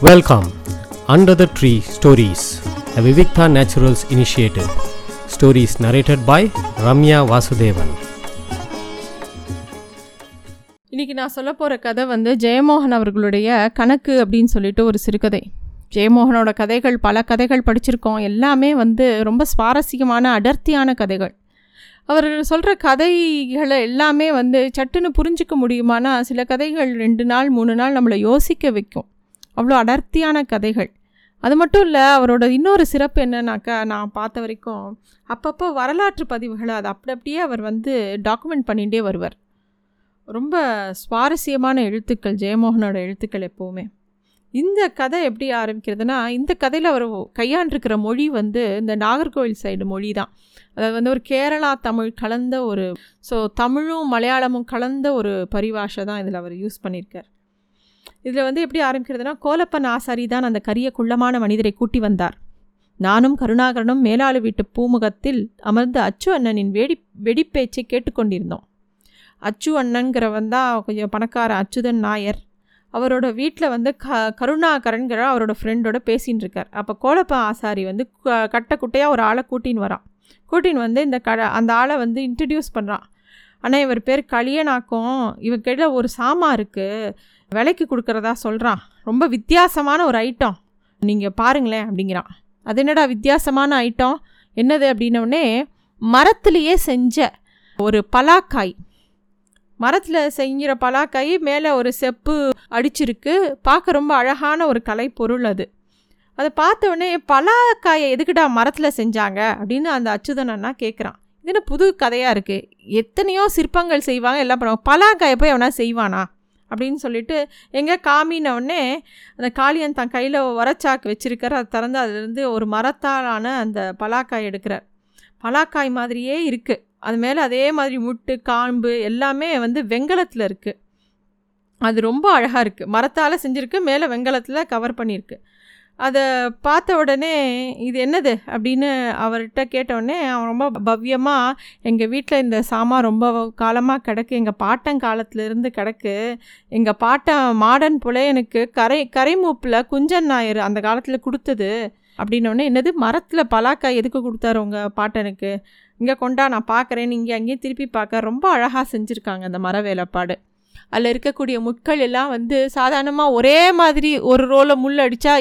Welcome under the tree stories a Vivikta Naturals initiative. Stories narrated by Ramya Vasudevan இன்னைக்கு நான் சொல்ல போகிற கதை வந்து ஜெயமோகன் அவர்களுடைய கணக்கு அப்படின்னு சொல்லிட்டு ஒரு சிறுகதை. ஜெயமோகனோட கதைகள் பல கதைகள் படிச்சிருக்கோம். எல்லாமே வந்து ரொம்ப சுவாரஸ்யமான அடர்த்தியான கதைகள். அவர் சொல்கிற கதைகளை எல்லாமே வந்து சட்டுன்னு புரிஞ்சிக்க முடியுமானா சில கதைகள் ரெண்டு நாள் மூணு நாள் நம்மளை யோசிக்க வைக்கும். அவ்வளோ அடர்த்தியான கதைகள். அது மட்டும் இல்லை அவரோட இன்னொரு சிறப்பு என்னன்னாக்கா நான் பார்த்த வரைக்கும் அப்பப்போ வரலாற்று பதிவுகளை அது அப்படி அப்படியே அவர் வந்து டாக்குமெண்ட் பண்ணிகிட்டே வருவார். ரொம்ப சுவாரஸ்யமான எழுத்துக்கள் ஜெயமோகனோட எழுத்துக்கள் எப்போவுமே. இந்த கதை எப்படி ஆரம்பிக்கிறதுனா இந்த கதையில் அவர் கையாண்டிருக்கிற மொழி வந்து இந்த நாகர்கோவில் சைடு மொழி தான் அதாவது வந்து ஒரு கேரளா தமிழ் கலந்த ஒரு ஸோ தமிழும் மலையாளமும் கலந்த ஒரு பரிபாஷை தான் இதில் அவர் யூஸ் பண்ணியிருக்கார். இதில் வந்து எப்படி ஆரம்பிக்கிறதுனா கோலப்பன் ஆசாரி தான் அந்த கரிய குள்ளமான மனிதரை கூட்டி வந்தார். நானும் கருணாகரனும் மேலாளு வீட்டு பூமுகத்தில் அமர்ந்து அச்சு அண்ணனின் வெடி வெடிப்பேச்சை கேட்டுக்கொண்டிருந்தோம். அச்சு அண்ணன்கிறவன் தான் கொஞ்சம் பணக்கார அச்சுதன் நாயர். அவரோட வீட்டில் வந்து க கருணாகரன்கிற அவரோட ஃப்ரெண்டோட பேசின்னு இருக்கார். அப்போ கோலப்ப ஆசாரி வந்து க- கட்டை குட்டையாக ஒரு ஆளை கூட்டின்னு வரான். கூட்டின்னு வந்து இந்த க அந்த ஆளை வந்து இன்ட்ரடியூஸ் பண்ணுறான் ஆனால் இவர் பேர் களியனாக்கும். இவக்கிட்ட ஒரு சாமா இருக்குது விலைக்கு கொடுக்குறதா சொல்கிறான் ரொம்ப வித்தியாசமான ஒரு ஐட்டம் நீங்கள் பாருங்களேன் அப்படிங்கிறான் அது என்னடா வித்தியாசமான ஐட்டம் என்னது அப்படின்னோடனே மரத்துலேயே செஞ்ச ஒரு பலாக்காய். மரத்தில் செய்கிற பலாக்காய் மேலே ஒரு செப்பு அடிச்சிருக்கு. பார்க்க ரொம்ப அழகான ஒரு கலைப்பொருள் அது. அதை பார்த்த உடனே பலாக்காயை எதுக்குடா மரத்தில் செஞ்சாங்க? அப்படின்னு அந்த அச்சுதனன்னா கேட்குறான் இது புது கதையாக இருக்குது எத்தனையோ சிற்பங்கள் செய்வாங்க எல்லாம் பண்ணுவாங்க. பலாக்காயை போய் அவனா செய்வானா? அப்படின்னு சொல்லிட்டு எங்கே காமினவுடனே அந்த காளியன் தன் கையில் வரச்சாக்கு வச்சுருக்கிற அதை திறந்து அதுலேருந்து ஒரு மரத்தாலான அந்த பலாக்காய் எடுக்கிறார் பலாக்காய் மாதிரியே இருக்குது அது மேலே அதே மாதிரி முட்டு காம்பு எல்லாமே வந்து வெங்கலத்தில் இருக்குது அது ரொம்ப அழகாக இருக்குது மரத்தால் செஞ்சுருக்கு மேலே வெங்கலத்தில் கவர் பண்ணியிருக்கு அதை பார்த்த உடனே இது என்னது? அப்படின்னு அவர்கிட்ட கேட்ட உடனே அவன் ரொம்ப பவ்யமாக எங்கள் வீட்டில் இந்த சாமான் ரொம்ப காலமாக கிடக்கு. எங்கள் பாட்டன் காலத்துலேருந்து கிடக்கு. எங்கள் பாட்டன் மாடன் போல எனக்கு கரை கரைமூப்பில் குஞ்சன் நாயர் அந்த காலத்தில் கொடுத்தது. அப்படின்னோடனே என்னது? மரத்தில் பலாக்காய் எதுக்கு கொடுத்தாரு உங்கள் பாட்டனுக்கு? இங்கே கொண்டா நான் பார்க்குறேன் இங்கே அங்கேயும் திருப்பி பார்க்க ரொம்ப அழகாக செஞ்சுருக்காங்க அந்த மர வேலைப்பாடு. அதில் இருக்கக்கூடிய முட்கள் எல்லாம் வந்து சாதாரணமாக ஒரே மாதிரி ஒரு ரோலை முள் அடித்தா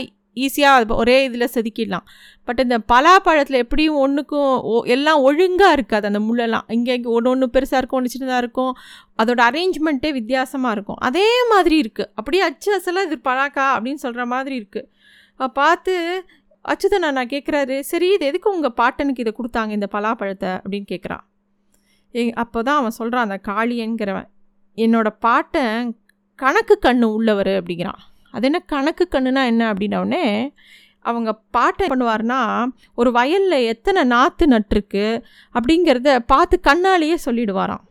ஈஸியாக ஒரே இதில் செதுக்கிடலாம். பட் இந்த பலாப்பழத்தில் எப்படியும் ஒன்றுக்கும் எல்லாம் ஒழுங்காக இருக்காது. அந்த முள்ளெல்லாம். இங்கே இங்கே ஒன்று ஒன்று பெருசாக இருக்கும் ஒன்று சின்னதாக இருக்கும். அதோட அரேஞ்ச்மெண்ட்டே வித்தியாசமாக இருக்கும். அதே மாதிரி இருக்குது அப்படியே அச்சு அசலாக இது பலாக்கா அப்படின்னு சொல்கிற மாதிரி இருக்குது பார்த்து அச்சுதன் நான் கேட்குறாரு சரி இது எதுக்கு உங்கள் பாட்டனுக்கு இதை கொடுத்தாங்க இந்த பலாப்பழத்தை? அப்படின்னு கேட்குறான் எ அப்போ தான் அவன் சொல்கிறான் அந்த காளியங்கிறவன் என்னோடய பாட்டன் கணக்கு கண்ணு உள்ளவர் அப்படிங்கிறான். அது என்ன கணக்கு கண்ணுனா என்ன அப்படின்னோடனே அவங்க பாட்டை பண்ணுவார்னா ஒரு வயலில் எத்தனை நாற்று நட்டிருக்கு? அப்படிங்கிறத பார்த்து கண்ணாலேயே சொல்லிடுவாராம்.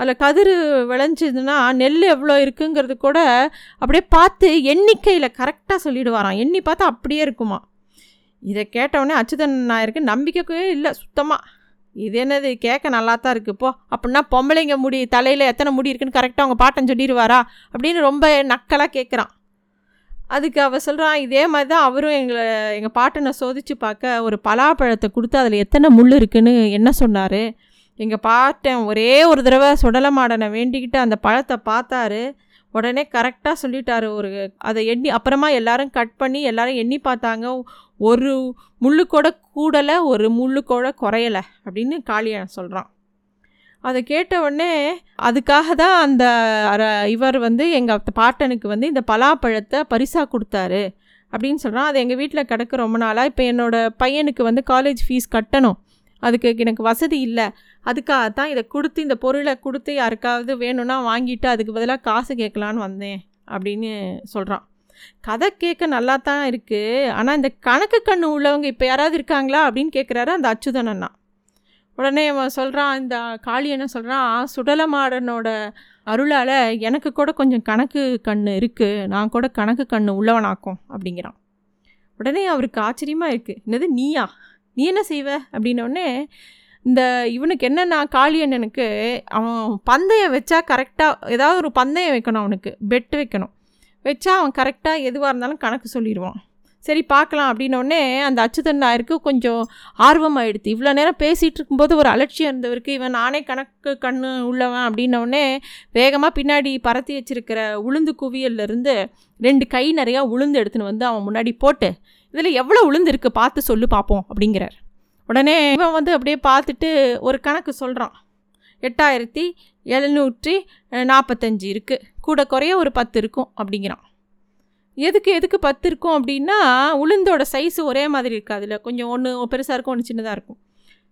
அதில் கதிர் விளைஞ்சதுன்னா நெல் எவ்வளோ இருக்குங்கிறது கூட அப்படியே பார்த்து எண்ணிக்கையில் கரெக்டாக சொல்லிடுவாராம். எண்ணி பார்த்தா அப்படியே இருக்குமா? இதை கேட்டவுடனே அச்சுதன் நாயருக்கு நம்பிக்கைக்கே இல்லை சுத்தமாக இது என்னது? கேட்க நல்லா தான் இருக்குது போ அப்படின்னா பொம்பளைங்க முடி தலையில் எத்தனை முடி இருக்குன்னு கரெக்டாக அவங்க பாட்டன் சொல்லிடுவாரா? அப்படின்னு ரொம்ப நக்கலாக கேட்குறான் அதுக்கு அவ சொல்கிறான் இதே மாதிரி தான் அவரும் எங்களை எங்கள் பாட்டனை சோதித்து பார்க்க ஒரு பலாப்பழத்தை கொடுத்து அதில் எத்தனை முள் இருக்குன்னு என்ன சொன்னார்? எங்கள் பாட்டன் ஒரே ஒரு தடவை சுடலை மாடனை வேண்டிக்கிட்டு அந்த பழத்தை பார்த்தாரு. உடனே கரெக்டாக சொல்லிட்டாரு ஒரு அதை எண்ணி அப்புறமா எல்லாரும் கட் பண்ணி எல்லாரும் எண்ணி பார்த்தாங்க. ஒரு முள்ளு கூட கூடலை ஒரு முள்ளு கூட குறையலை அப்படின்னு காளியன் சொல்கிறான் அதை கேட்ட உடனே அதுக்காக தான் அந்த இவர் வந்து எங்கள் பாட்டனுக்கு வந்து இந்த பலாப்பழத்தை பரிசாக கொடுத்தாரு அப்படின்னு சொல்கிறான் அது எங்கள் வீட்டில் கிடக்கு ரொம்ப நாளாக இப்போ என்னோடய பையனுக்கு வந்து காலேஜ் ஃபீஸ் கட்டணும். அதுக்கு எனக்கு வசதி இல்லை. அதுக்காக தான் இதை கொடுத்து இந்த பொருளை கொடுத்து யாருக்காவது வேணும்னா வாங்கிட்டு அதுக்கு பதிலாக காசு கேட்கலான்னு வந்தேன் அப்படின்னு சொல்கிறான் கதை கேட்க நல்லா தான் இருக்குது ஆனால் இந்த கணக்கு கண்ணு உள்ளவங்க இப்போ யாராவது இருக்காங்களா அப்படின்னு கேட்குறாரு அந்த அச்சுதன் அண்ணா உடனே அவன் சொல்கிறான் இந்த காளி என்ன சொல்கிறான் சுடலமாடனோட அருளால் எனக்கு கூட கொஞ்சம் கணக்கு கண் இருக்குது நான் கூட கணக்கு கண் உள்ளவனாக்கும் அப்படிங்கிறான். உடனே அவருக்கு ஆச்சரியமாக இருக்குது என்னது நீயா? நீ என்ன செய்வ? அப்படின்னோடனே இந்த இவனுக்கு என்னென்னா காளியண்ணனுக்கு அவன் பந்தயம் வச்சா கரெக்டாக ஏதாவது ஒரு பந்தயம் வைக்கணும் அவனுக்கு பெட் வைக்கணும். வச்சா அவன் கரெக்டாக எதுவாக இருந்தாலும் கணக்கு சொல்லிடுவான் சரி பார்க்கலாம் அப்படின்னோடனே அந்த அச்சுதன் நாயருக்கு கொஞ்சம் ஆர்வமாயிடுது இவ்வளோ நேரம் பேசிகிட்டு இருக்கும்போது ஒரு அலட்சியம் இருந்தவருக்கு இவன் நானே கணக்கு கண்ணு உள்ளவன் அப்படின்னோடனே வேகமாக பின்னாடி பரத்தி வச்சிருக்கிற உளுந்து குவியல்லேருந்து ரெண்டு கை நிறையா உளுந்து எடுத்துன்னு வந்து அவன் முன்னாடி போட்டு இதில் எவ்வளோ உளுந்து இருக்குது பார்த்து சொல்லு பார்ப்போம் அப்படிங்கிறார். உடனே இவன் வந்து அப்படியே பார்த்துட்டு ஒரு கணக்கு சொல்கிறான் எட்டாயிரத்தி எழுநூற்றி நாற்பத்தஞ்சு இருக்குது கூட குறைய ஒரு பத்து இருக்கும் அப்படிங்கிறான். எதுக்கு எதுக்கு பத்து இருக்கும் அப்படின்னா உளுந்தோட சைஸ் ஒரே மாதிரி இருக்காதுல்ல கொஞ்சம் ஒன்று பெருசாக இருக்கும் ஒன்று சின்னதாக இருக்கும்.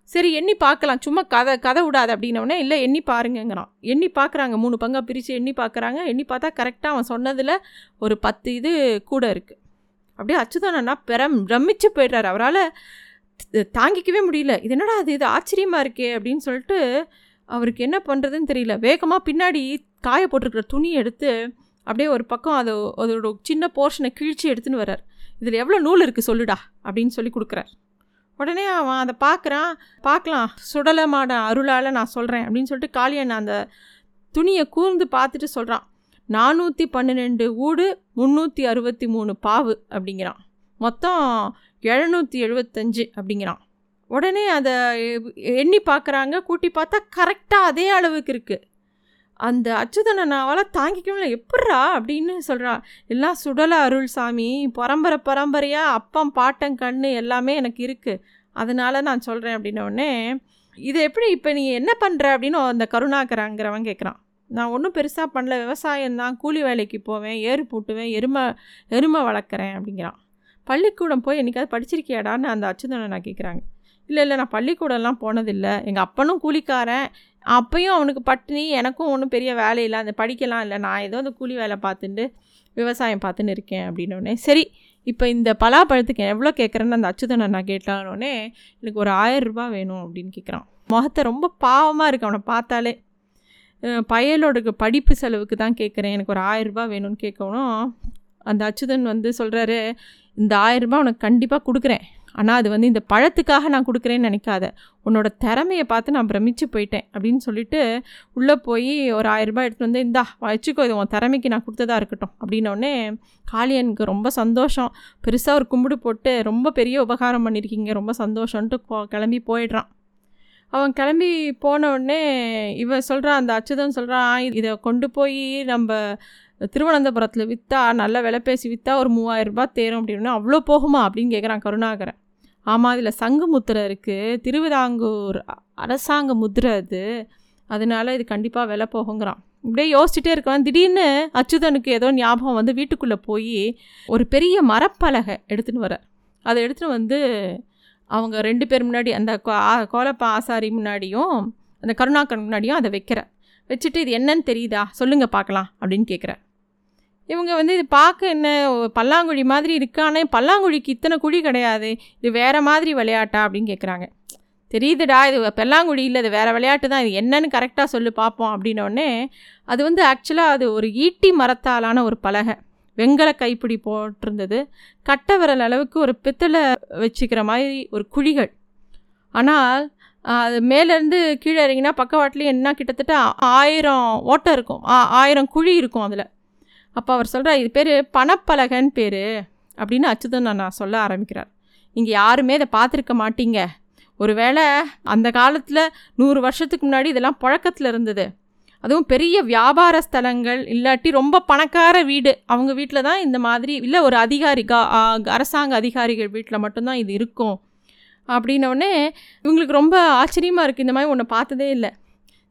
சரி எண்ணி பார்க்கலாம். சும்மா கதை கதை விடாது அப்படின்னோடனே இல்லை எண்ணி பாருங்கங்கிறான். எண்ணி பார்க்குறாங்க. மூணு பங்காக பிரித்து எண்ணி பார்க்குறாங்க. எண்ணி பார்த்தா கரெக்டாக அவன் சொன்னதில் ஒரு பத்து இது கூட இருக்குது அப்படியே அச்சுதானா பெரம் பிரமிச்சு போயிடுறாரு. அவரால் தாங்கிக்கவே முடியல. இது என்னடா அது இது ஆச்சரியமாக இருக்கே அப்படின்னு சொல்லிட்டு அவருக்கு என்ன பண்ணுறதுன்னு தெரியல. வேகமாக பின்னாடி காய போட்டிருக்கிற துணி எடுத்து அப்படியே ஒரு பக்கம் அது அதோட சின்ன போர்ஷனை கிழிச்சு எடுத்துன்னு வர்றார். இதில் எவ்வளோ நூல் இருக்குது சொல்லுடா அப்படின்னு சொல்லி கொடுக்குறார். உடனே அவன் அதை பார்க்குறான். பார்க்கலாம் சுடலமான அருளால் நான் சொல்கிறேன் அப்படின்னு சொல்லிட்டு காளியன் அந்த துணியை கூர்ந்து பார்த்துட்டு சொல்கிறான் நானூற்றி பன்னிரெண்டு ஊடு முந்நூற்றி அறுபத்தி மூணு பாவு அப்படிங்கிறான். மொத்தம் எழுநூற்றி எழுபத்தஞ்சு அப்படிங்கிறான். உடனே அதை எண்ணி பார்க்குறாங்க. கூட்டி பார்த்தா கரெக்டாக அதே அளவுக்கு இருக்குது அந்த அச்சுதனை நாவால் தாங்கிக்கவே எப்பட்றா அப்படின்னு சொல்கிறா எல்லாம் சுடல அருள் சாமி பரம்பரை பரம்பரையாக அப்பம் பாட்டம் கண்ணு எல்லாமே எனக்கு இருக்குது அதனால நான் சொல்கிறேன் அப்படின்னோடனே இதை எப்படி இப்போ நீ என்ன பண்ணுற அப்படின்னு அந்த கருணாகராங்கிறவன் கேட்குறான் நான் ஒன்றும் பெருசாக பண்ணல. விவசாயம் தான். கூலி வேலைக்கு போவேன். ஏறு பூட்டுவேன். எருமை எருமை வளர்க்குறேன். அப்படிங்கிறான். பள்ளிக்கூடம் போய் என்றைக்காவது படிச்சிருக்கியாடான்னு அந்த அச்சுதனை நான் கேட்குறாங்க இல்லை இல்லை. நான் பள்ளிக்கூடம்லாம் போனதில்லை. எங்கள் அப்பனும் கூலிக்காரன். அப்பையும் அவனுக்கு பட்டினி எனக்கும் ஒன்றும் பெரிய வேலை இல்லை. அந்த படிக்கலாம் இல்லை. நான் ஏதோ அந்த கூலி வேலை பார்த்துட்டு விவசாயம் பார்த்துன்னு இருக்கேன் அப்படின்னோடனே சரி இப்போ இந்த பலாப்பழத்துக்கு எவ்வளோ கேட்குறேன்னு அந்த அச்சுதனை நான் கேட்டானோடனே எனக்கு ஒரு ஆயிரம் ரூபாய் வேணும் அப்படின்னு கேட்குறான் முகத்தை ரொம்ப பாவமாக இருக்கு அவனை பார்த்தாலே. பயலோட படிப்பு செலவுக்கு தான் கேட்குறேன் எனக்கு ஒரு ஆயிரம் ரூபாய் வேணும்னு கேட்கணும் அந்த அச்சுதன் வந்து சொல்கிறாரு இந்த ஆயிரம் ரூபாய் உனக்கு கண்டிப்பாக கொடுக்குறேன். ஆனால் அது வந்து இந்த பழத்துக்காக நான் கொடுக்குறேன்னு நினைக்காத. உன்னோட திறமையை பார்த்து நான் பிரமிச்சு போயிட்டேன் அப்படின்னு சொல்லிட்டு உள்ளே போய் ஒரு ஆயிரரூபா எடுத்துகிட்டு வந்து இந்தா வச்சுக்கோ இது உன் திறமைக்கு நான் கொடுத்ததா இருக்கட்டும். அப்படின்னோடனே காளியனுக்கு ரொம்ப சந்தோஷம். பெருசாக ஒரு கும்பிடு போட்டு ரொம்ப பெரிய உபகாரம் பண்ணியிருக்கீங்க ரொம்ப சந்தோஷம்ன்ட்டு கிளம்பி போயிடுறான். அவன் கிளம்பி போன உடனே இவன் சொல்கிறான் அந்த அச்சுதன் சொல்கிறான் இதை கொண்டு போய் நம்ம திருவனந்தபுரத்தில் விற்றா நல்ல விலை பேசி விற்றா ஒரு மூவாயிரரூபா தேரும் அப்படின்னா அவ்வளோ போகுமா அப்படின்னு கேட்குறான் கருணாகரன். ஆமாம் அதில் சங்கு முத்திரை இருக்குது திருவிதாங்கூர் அரசாங்க முத்திரை அது. அதனால இது கண்டிப்பாக விலை போகுங்கிறான். இப்படியே யோசிச்சுட்டே இருக்கான். திடீர்னு அச்சுதனுக்கு ஏதோ ஞாபகம் வந்து வீட்டுக்குள்ளே போய் ஒரு பெரிய மரப்பலகை எடுத்துன்னு வர அதை எடுத்துகிட்டு வந்து அவங்க ரெண்டு பேர் முன்னாடி அந்த கோலப்பா ஆசாரி முன்னாடியும் அந்த கருணாக்கன் முன்னாடியும் அதை வைக்கிற வச்சுட்டு இது என்னன்னு தெரியுதா? சொல்லுங்கள் பார்க்கலாம் அப்படின்னு கேட்குறேன் இவங்க வந்து இது பார்க்க என்ன பல்லாங்குழி மாதிரி இருக்கு. ஆனால் பல்லாங்குழிக்கு இத்தனை குழி கிடையாது. இது வேறு மாதிரி விளையாட்டா அப்படின்னு கேட்குறாங்க தெரியுதுடா இது பல்லாங்குழி இல்லை இது வேறு விளையாட்டு தான் இது என்னன்னு கரெக்டாக சொல்லி பார்ப்போம் அப்படின்னோடனே அது வந்து ஆக்சுவலாக அது ஒரு ஈட்டி மரத்தாலான ஒரு பலகை. வெங்கல கைப்பிடி போட்டிருந்தது. கட்டை விரல் அளவுக்கு ஒரு பித்தளை வச்சுக்கிற மாதிரி ஒரு குழிகள். ஆனால் அது மேலேருந்து கீழே இறங்கினா பக்கவாட்டிலேயே என்ன கிட்டத்தட்ட ஆயிரம் ஓட்டை இருக்கும். ஆயிரம் குழி இருக்கும் அதில். அப்போ அவர் சொல்கிறார் இது பேர் பணப்பலகன் பேர் அப்படின்னு அச்சுதன் நான் சொல்ல ஆரம்பிக்கிறார். நீங்கள் யாருமே இதை பார்த்துருக்க மாட்டீங்க. ஒருவேளை அந்த காலத்தில் நூறு வருஷத்துக்கு முன்னாடி இதெல்லாம் புழக்கத்தில் இருந்தது. அதுவும் பெரிய வியாபார ஸ்தலங்கள் இல்லாட்டி ரொம்ப பணக்கார வீடு. அவங்க வீட்டில் தான் இந்த மாதிரி இல்லை ஒரு அதிகாரி கா அரசாங்க அதிகாரிகள் வீட்டில் மட்டும்தான் இது இருக்கும். அப்படின்னோடனே இவங்களுக்கு ரொம்ப ஆச்சரியமாக இருக்குது இந்த மாதிரி ஒன்று பார்த்ததே இல்லை.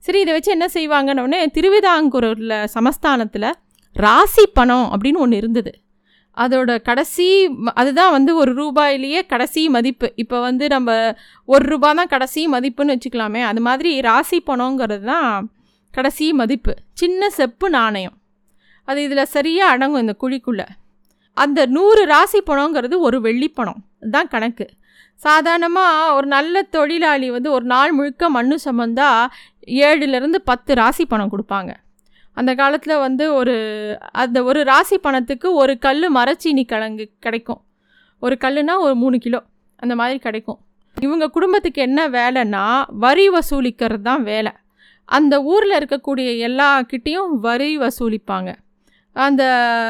சரி இதை வச்சு என்ன செய்வாங்கன்னொடனே திருவிதாங்கூரில் சமஸ்தானத்தில் ராசி பணம் அப்படின்னு ஒன்று இருந்தது. அதோட கடைசி அதுதான் வந்து ஒரு ரூபாயிலேயே கடைசி மதிப்பு. இப்போ வந்து நம்ம ஒரு ரூபா தான் கடைசி மதிப்புன்னு வச்சுக்கலாமே. அது மாதிரி ராசி பணங்கிறது தான் கடைசி மதிப்பு. சின்ன செப்பு நாணயம். அது இதில் சரியாக அடங்கும் இந்த குழிக்குள்ளே. அந்த நூறு ராசி பணங்கிறது ஒரு வெள்ளிப்பணம் தான் கணக்கு. சாதாரணமாக ஒரு நல்ல தொழிலாளி வந்து ஒரு நாள் முழுக்க மண்ணு சம்மந்தா ஏழுலேருந்து பத்து ராசி பணம் கொடுப்பாங்க. அந்த காலத்தில் வந்து ஒரு அந்த ஒரு ராசி பணத்துக்கு ஒரு கல் மரச்சீனி கிழங்கு கிடைக்கும். ஒரு கல்லுனா ஒரு மூணு கிலோ அந்த மாதிரி கிடைக்கும். இவங்க குடும்பத்துக்கு என்ன வேலைன்னா வரி வசூலிக்கிறது தான் வேலை. அந்த ஊரில் இருக்கக்கூடிய எல்லா கிட்டேயும் வரி வசூலிப்பாங்க. அந்த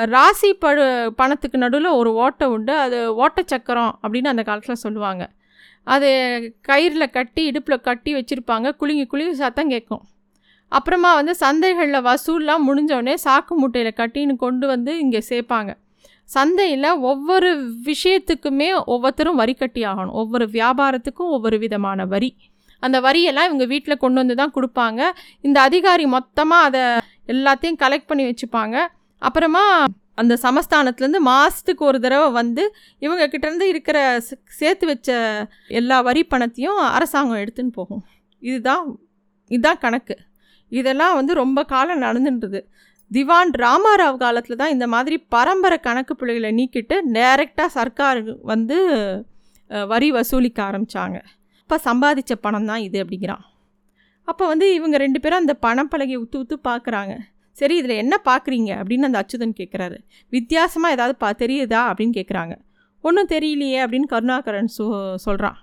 ராசி பழு பணத்துக்கு நடுவில் ஒரு ஓட்டை உண்டு. அது ஓட்டச்சக்கரம் அப்படின்னு அந்த காலத்தில் சொல்லுவாங்க. அது கயிறில் கட்டி இடுப்பில் கட்டி வச்சுருப்பாங்க. குலுங்கி குலுங்கி சத்தம் கேட்கும். அப்புறமா வந்து சந்தைகளில் வசூல்லாம் முடிஞ்சோடனே சாக்கு மூட்டையில் கட்டின்னு கொண்டு வந்து இங்கே சேர்ப்பாங்க சந்தையில் ஒவ்வொரு விஷயத்துக்குமே ஒவ்வொருத்தரும் வரி கட்டி ஆகணும். ஒவ்வொரு வியாபாரத்துக்கும் ஒவ்வொரு விதமான வரி. அந்த வரியெல்லாம் இவங்க வீட்டில் கொண்டு வந்து தான் கொடுப்பாங்க. இந்த அதிகாரி மொத்தமாக அதை எல்லாத்தையும் கலெக்ட் பண்ணி வச்சுப்பாங்க. அப்புறமா அந்த சமஸ்தானத்துலேருந்து மாதத்துக்கு ஒரு தடவை வந்து இவங்க கிட்டேருந்து இருக்கிற சேர்த்து வச்ச எல்லா வரி பணத்தையும் அரசாங்கம் எடுத்துன்னு போகும். இதுதான் இதுதான் கணக்கு. இதெல்லாம் வந்து ரொம்ப காலம் நடந்துட்டுது திவான் ராமாராவ் காலத்தில் தான் இந்த மாதிரி பரம்பரை கணக்கு பிள்ளைகளை நீக்கிட்டு டைரெக்டாக சர்க்கார் வந்து வரி வசூலிக்க ஆரம்பித்தாங்க இப்போ சம்பாதிச்ச பணம் தான் இது அப்படிங்கிறான். அப்போ வந்து இவங்க ரெண்டு பேரும் அந்த பணப்பலகையை உத்து உத்து பார்க்குறாங்க சரி இதில் என்ன பார்க்குறீங்க அப்படின்னு அந்த அச்சுதன் கேட்குறாரு வித்தியாசமாக ஏதாவது பா தெரியுதா? அப்படின்னு கேட்குறாங்க ஒன்றும் தெரியலையே அப்படின்னு கருணாகரன் சொ சொல்கிறான்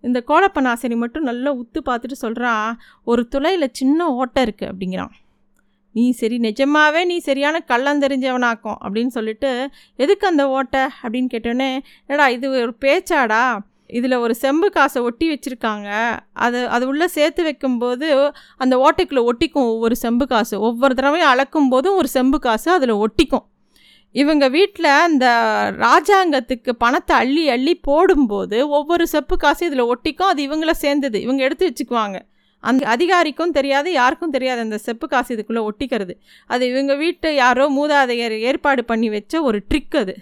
இந்த கோலப்பனாசினி மட்டும் நல்லா உத்து பார்த்துட்டு சொல்கிறான் ஒரு துளையில் சின்ன ஓட்டை இருக்குது அப்படிங்கிறான். நீ சரி நிஜமாவே நீ சரியான கள்ளம் தெரிஞ்சவனாக்கும் அப்படின்னு சொல்லிட்டு எதுக்கு அந்த ஓட்டை? அப்படின்னு கேட்டோன்னே ஏடா இது ஒரு பேச்சாடா? இதில் ஒரு செம்பு காசை ஒட்டி வச்சுருக்காங்க. அது அது உள்ளே சேர்த்து வைக்கும்போது அந்த ஓட்டைக்குள்ளே ஒட்டிக்கும் ஒவ்வொரு செம்பு காசு. ஒவ்வொரு தடவையும் அளக்கும் போதும் ஒரு செம்பு காசு அதில் ஒட்டிக்கும். இவங்க வீட்டில் அந்த ராஜாங்கத்துக்கு பணத்தை அள்ளி அள்ளி போடும்போது ஒவ்வொரு செப்பு காசு இதில் ஒட்டிக்கும் அது இவங்கள சேர்ந்தது. இவங்க எடுத்து வச்சுக்குவாங்க. அந்த அதிகாரிக்கும் தெரியாது யாருக்கும் தெரியாது அந்த செப்பு காசு இதுக்குள்ளே ஒட்டிக்கிறது. அது இவங்க வீட்டை யாரோ மூதாதையர் ஏற்பாடு பண்ணி வச்ச ஒரு ட்ரிக் அது.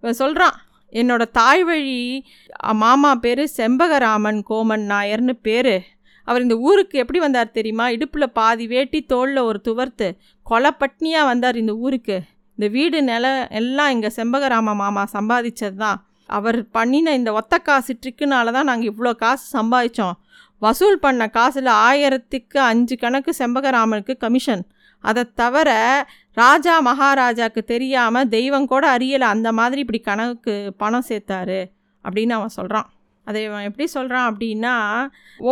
இவன் சொல்கிறான் என்னோடய தாய் வழி மாமா பேர் செம்பகராமன் கோமன் நாயர்னு பேர். அவர் இந்த ஊருக்கு எப்படி வந்தார் தெரியுமா? இடுப்பில் பாதி வேட்டி தோளில் ஒரு துவர்த்து கொலப்பட்னியாக வந்தார் இந்த ஊருக்கு. இந்த வீடு நில எல்லாம் இங்கே செம்பகராம மாமா சம்பாதிச்சது தான் அவர் பண்ணின இந்த ஒத்த காசு ட்ரிக்குனால தான் நாங்கள் இவ்வளோ காசு சம்பாதிச்சோம். வசூல் பண்ண காசில் ஆயிரத்துக்கு அஞ்சு கணக்கு செம்பகராமனுக்கு கமிஷன் அதை தவிர ராஜா மகாராஜாவுக்கு தெரியாமல் தெய்வம் கூட அறியலை. அந்த மாதிரி இப்படி கணக்கு பணம் சேர்த்தாரு அப்படின்னு அவன் சொல்கிறான் அதை அவன் எப்படி சொல்கிறான் அப்படின்னா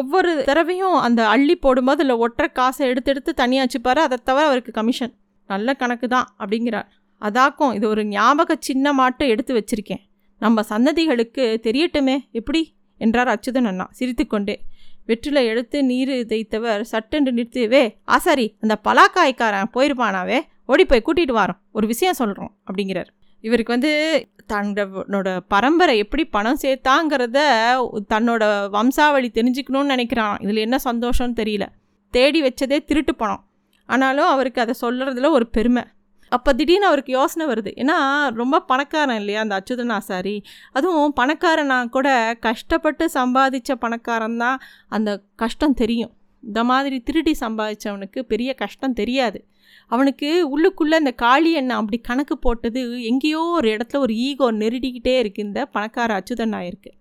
ஒவ்வொரு தடவையும் அந்த அள்ளி போடும்போது இல்லை ஒற்றை காசை எடுத்து எடுத்து தனியாக வச்சுப்பாரு. அதை தவிர அவருக்கு கமிஷன் நல்ல கணக்கு தான் அப்படிங்கிறார். அதாக்கும் இது ஒரு ஞாபக சின்னமாட்டம் எடுத்து வச்சிருக்கேன். நம்ம சன்னதிகளுக்கு தெரியட்டுமே எப்படி? என்றார் அச்சுதன் அண்ணா சிரித்துக்கொண்டே. வெற்றில எடுத்து நீர் தைத்தவர் சட்டென்று நிறுத்துவே ஆசாரி அந்த பலாக்காய்க்காரன் போயிருப்பானாவே ஓடி போய் கூட்டிகிட்டு வரோம் ஒரு விஷயம் சொல்கிறோம் அப்படிங்கிறார். இவருக்கு வந்து தன்னோட பரம்பரை எப்படி பணம் சேர்த்தாங்கிறத தன்னோட வம்சாவளி தெரிஞ்சுக்கணும்னு நினைக்கிறான். இதில் என்ன சந்தோஷம்னு தெரியல. தேடி வச்சதே திருட்டு பணம். ஆனாலும் அவருக்கு அதை சொல்கிறதுல ஒரு பெருமை. அப்போ திடீர்னு அவருக்கு யோசனை வருது. ஏன்னா ரொம்ப பணக்காரன் இல்லையா அந்த அச்சுதன் ஆசாரி? அதுவும் பணக்காரனா கூட கஷ்டப்பட்டு சம்பாதிச்ச பணக்காரன் தான் அந்த கஷ்டம் தெரியும். இந்த மாதிரி திருடி சம்பாதிச்சவனுக்கு பெரிய கஷ்டம் தெரியாது. அவனுக்கு உள்ளுக்குள்ளே இந்த காளி எண்ணெய் அப்படி கணக்கு போட்டது எங்கேயோ ஒரு இடத்துல ஒரு ஈகோ நெருடிக்கிட்டே இருக்குது இந்த பணக்கார அச்சுதன் ஆயிருக்கு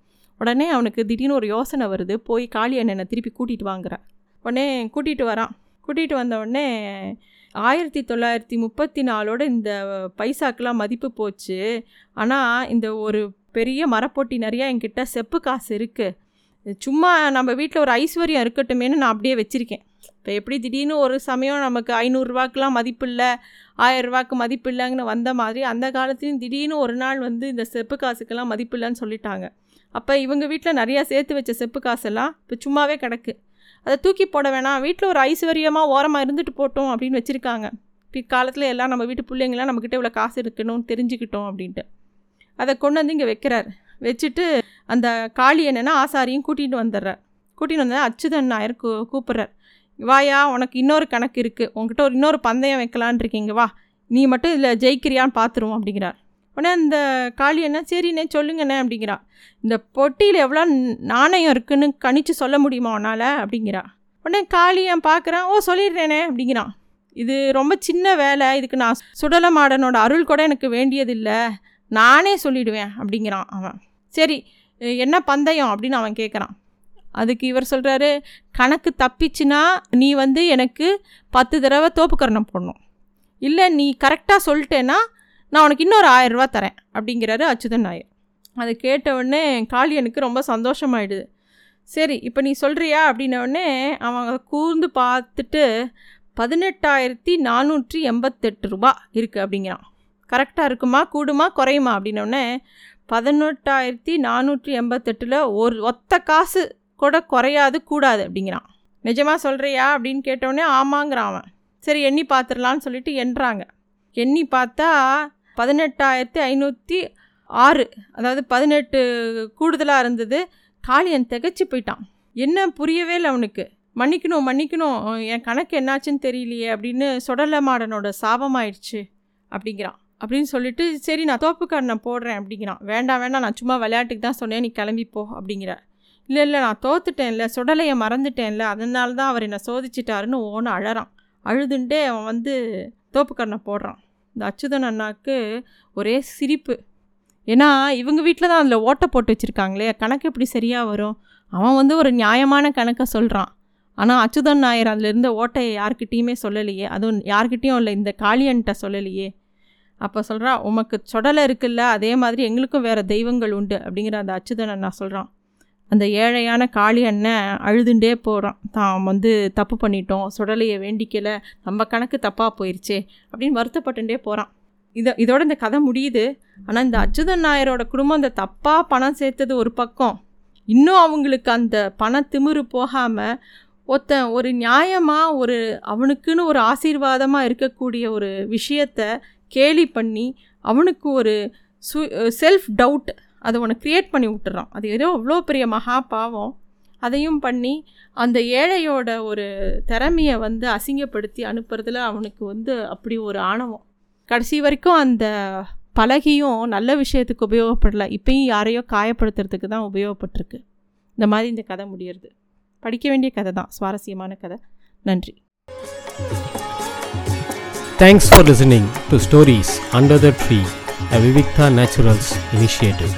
உடனே அவனுக்கு திடீர்னு ஒரு யோசனை வருது. போய் காளி எண்ணெய் திருப்பி கூட்டிகிட்டு வாங்குறான். உடனே கூட்டிகிட்டு வரான். கூட்டிகிட்டு வந்த உடனே ஆயிரத்தி தொள்ளாயிரத்தி முப்பத்தி நாலோட இந்த பைசாக்கெலாம் மதிப்பு போச்சு. ஆனால் இந்த ஒரு பெரிய மரப்பொட்டி நிறையா என்கிட்ட செப்பு காசு இருக்குது சும்மா நம்ம வீட்டில் ஒரு ஐஸ்வர்யம் இருக்கட்டுமேனு நான் அப்படியே வச்சுருக்கேன். இப்போ எப்படி திடீர்னு ஒரு சமயம் நமக்கு ஐநூறுரூவாக்கெலாம் மதிப்பு இல்லை ஆயிரரூவாக்கு மதிப்பு இல்லைங்கன்னு வந்த மாதிரி அந்த காலத்துலேயும் திடீர்னு ஒரு நாள் வந்து இந்த செப்பு காசுக்கெல்லாம் மதிப்பு இல்லைன்னு சொல்லிட்டாங்க. அப்போ இவங்க வீட்டில் நிறையா சேர்த்து வச்ச செப்பு காசெல்லாம் இப்போ சும்மாவே கிடக்கு. அதை தூக்கி போட வேணாம். வீட்டில் ஒரு ஐஸ்வர்யமாக ஓரமாக இருந்துட்டு போட்டோம் அப்படின்னு வச்சுருக்காங்க. பிற்காலத்தில் எல்லாம் நம்ம வீட்டு பிள்ளைங்களாம் நம்மக்கிட்ட இவ்வளோ காசு இருக்கணும்னு தெரிஞ்சுக்கிட்டோம் அப்படின்ட்டு. அதை கொண்டு வந்து இங்கே வைக்கிறார். வச்சுட்டு அந்த காளி என்னென்னா ஆசாரியும் கூட்டிகிட்டு வந்துடுறார். கூட்டிகிட்டு வந்தால் அச்சுதன் நாயர் கூ கூப்பிட்றார். வாயா உனக்கு இன்னொரு கணக்கு இருக்குது உங்ககிட்ட ஒரு இன்னொரு பந்தயம் வைக்கலான் இருக்கீங்க. வா. நீ மட்டும் இதில் ஜெயிக்கிறியான்னு பார்த்துருவோம் அப்படிங்கிறார். உடனே அந்த காளி என்ன சரிண்ணே சொல்லுங்கண்ணே அப்படிங்கிறா. இந்த பொட்டியில் எவ்வளோ நாணயம் இருக்குன்னு கணிச்சு சொல்ல முடியுமா உன்னால்? அப்படிங்கிறா. உடனே காளியன் பார்க்குறான் ஓ சொல்லிடுறேனே அப்படிங்கிறான் இது ரொம்ப சின்ன வேலை இதுக்கு நான் சுடலமாடனோட அருள் கூட எனக்கு வேண்டியதில்லை நானே சொல்லிடுவேன் அப்படிங்கிறான் அவன். சரி என்ன பந்தயம்? அப்படின்னு அவன் கேட்குறான் அதுக்கு இவர் சொல்கிறாரு கணக்கு தப்பிச்சுன்னா நீ வந்து எனக்கு பத்து தடவை தோப்புக்கரணம் போடணும். இல்லை நீ கரெக்டாக சொல்லிட்டேன்னா நான் உனக்கு இன்னொரு ஆயிரரூவா தரேன் அப்படிங்கிறாரு அச்சுதன் நாயர். அதை கேட்டவுடனே காளியனுக்கு ரொம்ப சந்தோஷமாயிடுது. சரி இப்போ நீ சொல்கிறியா அப்படின்னவுடனே அவங்க கூர்ந்து பார்த்துட்டு பதினெட்டாயிரத்தி நானூற்றி எண்பத்தெட்டு ரூபா இருக்குது அப்படிங்கிறான். கரெக்டாக இருக்குமா? கூடுமா? குறையுமா? அப்படின்னோடனே பதினெட்டாயிரத்தி நானூற்றி எண்பத்தெட்டில் ஒரு ஒத்த காசு கூட குறையாது கூடாது அப்படிங்கிறான். நிஜமாக சொல்கிறியா அப்படின்னு கேட்டோடனே ஆமாங்கிறான் அவன். சரி எண்ணி பார்த்துடலான்னு சொல்லிட்டு எண்ணுறாங்க எண்ணி பார்த்தா பதினெட்டாயிரத்தி ஐநூற்றி ஆறு அதாவது பதினெட்டு கூடுதலாக இருந்தது. காளியன் திகச்சு போயிட்டான். என்ன புரியவே இல்லை அவனுக்கு. மன்னிக்கணும் மன்னிக்கணும். என் கணக்கு என்னாச்சுன்னு தெரியலையே அப்படின்னு சுடல மாடனோட சாபமாயிடுச்சு அப்படிங்கிறான். அப்படின்னு சொல்லிட்டு சரி நான் தோப்புக்காரனை போடுறேன் அப்படிங்கிறான். வேண்டாம் வேண்டாம் நான் சும்மா விளையாட்டுக்கு தான் சொன்னேன் நீ கிளம்பி போ அப்படிங்கிற இல்லை இல்லை நான் தோத்துட்டேன்ல சுடலையை மறந்துட்டேன்ல அதனால தான் அவர் என்னை சோதிச்சிட்டாருன்னு ஓன அழறான். அழுதுண்டே அவன் வந்து தோப்புக்காரனை போடுறான். இந்த அச்சுதன் அண்ணாக்கு ஒரே சிரிப்பு. ஏன்னா இவங்க வீட்டில் தான் அதில் ஓட்டை போட்டு வச்சுருக்காங்களே கணக்கு எப்படி சரியாக வரும்? அவன் வந்து ஒரு நியாயமான கணக்கை சொல்கிறான் ஆனால் அச்சுதன் நாயர் அதில் இருந்த ஓட்டையை யார்கிட்டேயுமே சொல்லலையே. அதுவும் யார்கிட்டேயும் இல்லை இந்த காளியன்ட்ட சொல்லலையே. அப்போ சொல்கிறா உமக்கு சொடலை இருக்குல்ல அதே மாதிரி எங்களுக்கும் வேறு தெய்வங்கள் உண்டு அப்படிங்கிற அந்த அச்சுதன் அண்ணா சொல்கிறான் அந்த ஏழையான காளி அண்ணன் அழுதுண்டே போகிறான் தான் வந்து தப்பு பண்ணிட்டோம். சுடலையை வேண்டிக்கலை. நம்ம கணக்கு தப்பாக போயிடுச்சே அப்படின்னு வருத்தப்பட்டுட்டே போகிறான் இதை இதோட இந்த கதை முடியுது. ஆனால் இந்த அச்சுதன் நாயரோட குடும்பம் அந்த தப்பாக பணம் சேர்த்தது ஒரு பக்கம். இன்னும் அவங்களுக்கு அந்த பண திமிரு போகாமல் ஒருத்தன் ஒரு நியாயமாக ஒரு அவனுக்குன்னு ஒரு ஆசீர்வாதமாக இருக்கக்கூடிய ஒரு விஷயத்த கேலி பண்ணி அவனுக்கு ஒரு சு செல்ஃப் டவுட் அதை ஒன்று க்ரியேட் பண்ணி விட்டுறான். அது ஏதோ அவ்வளோ பெரிய மகா பாவம். அதையும் பண்ணி அந்த ஏழையோட ஒரு திறமையை வந்து அசிங்கப்படுத்தி அனுப்புறதுல அவனுக்கு வந்து அப்படி ஒரு ஆணவம். கடைசி வரைக்கும் அந்த பலகையும் நல்ல விஷயத்துக்கு உபயோகப்படலை. இப்பயும் யாரையோ காயப்படுத்துறதுக்கு தான் உபயோகப்பட்டிருக்கு. இந்த மாதிரி இந்த கதை முடியறது. படிக்க வேண்டிய கதை தான். சுவாரஸ்யமான கதை. நன்றி. Thanks for listening to stories under the tree a Vivikta Naturals initiative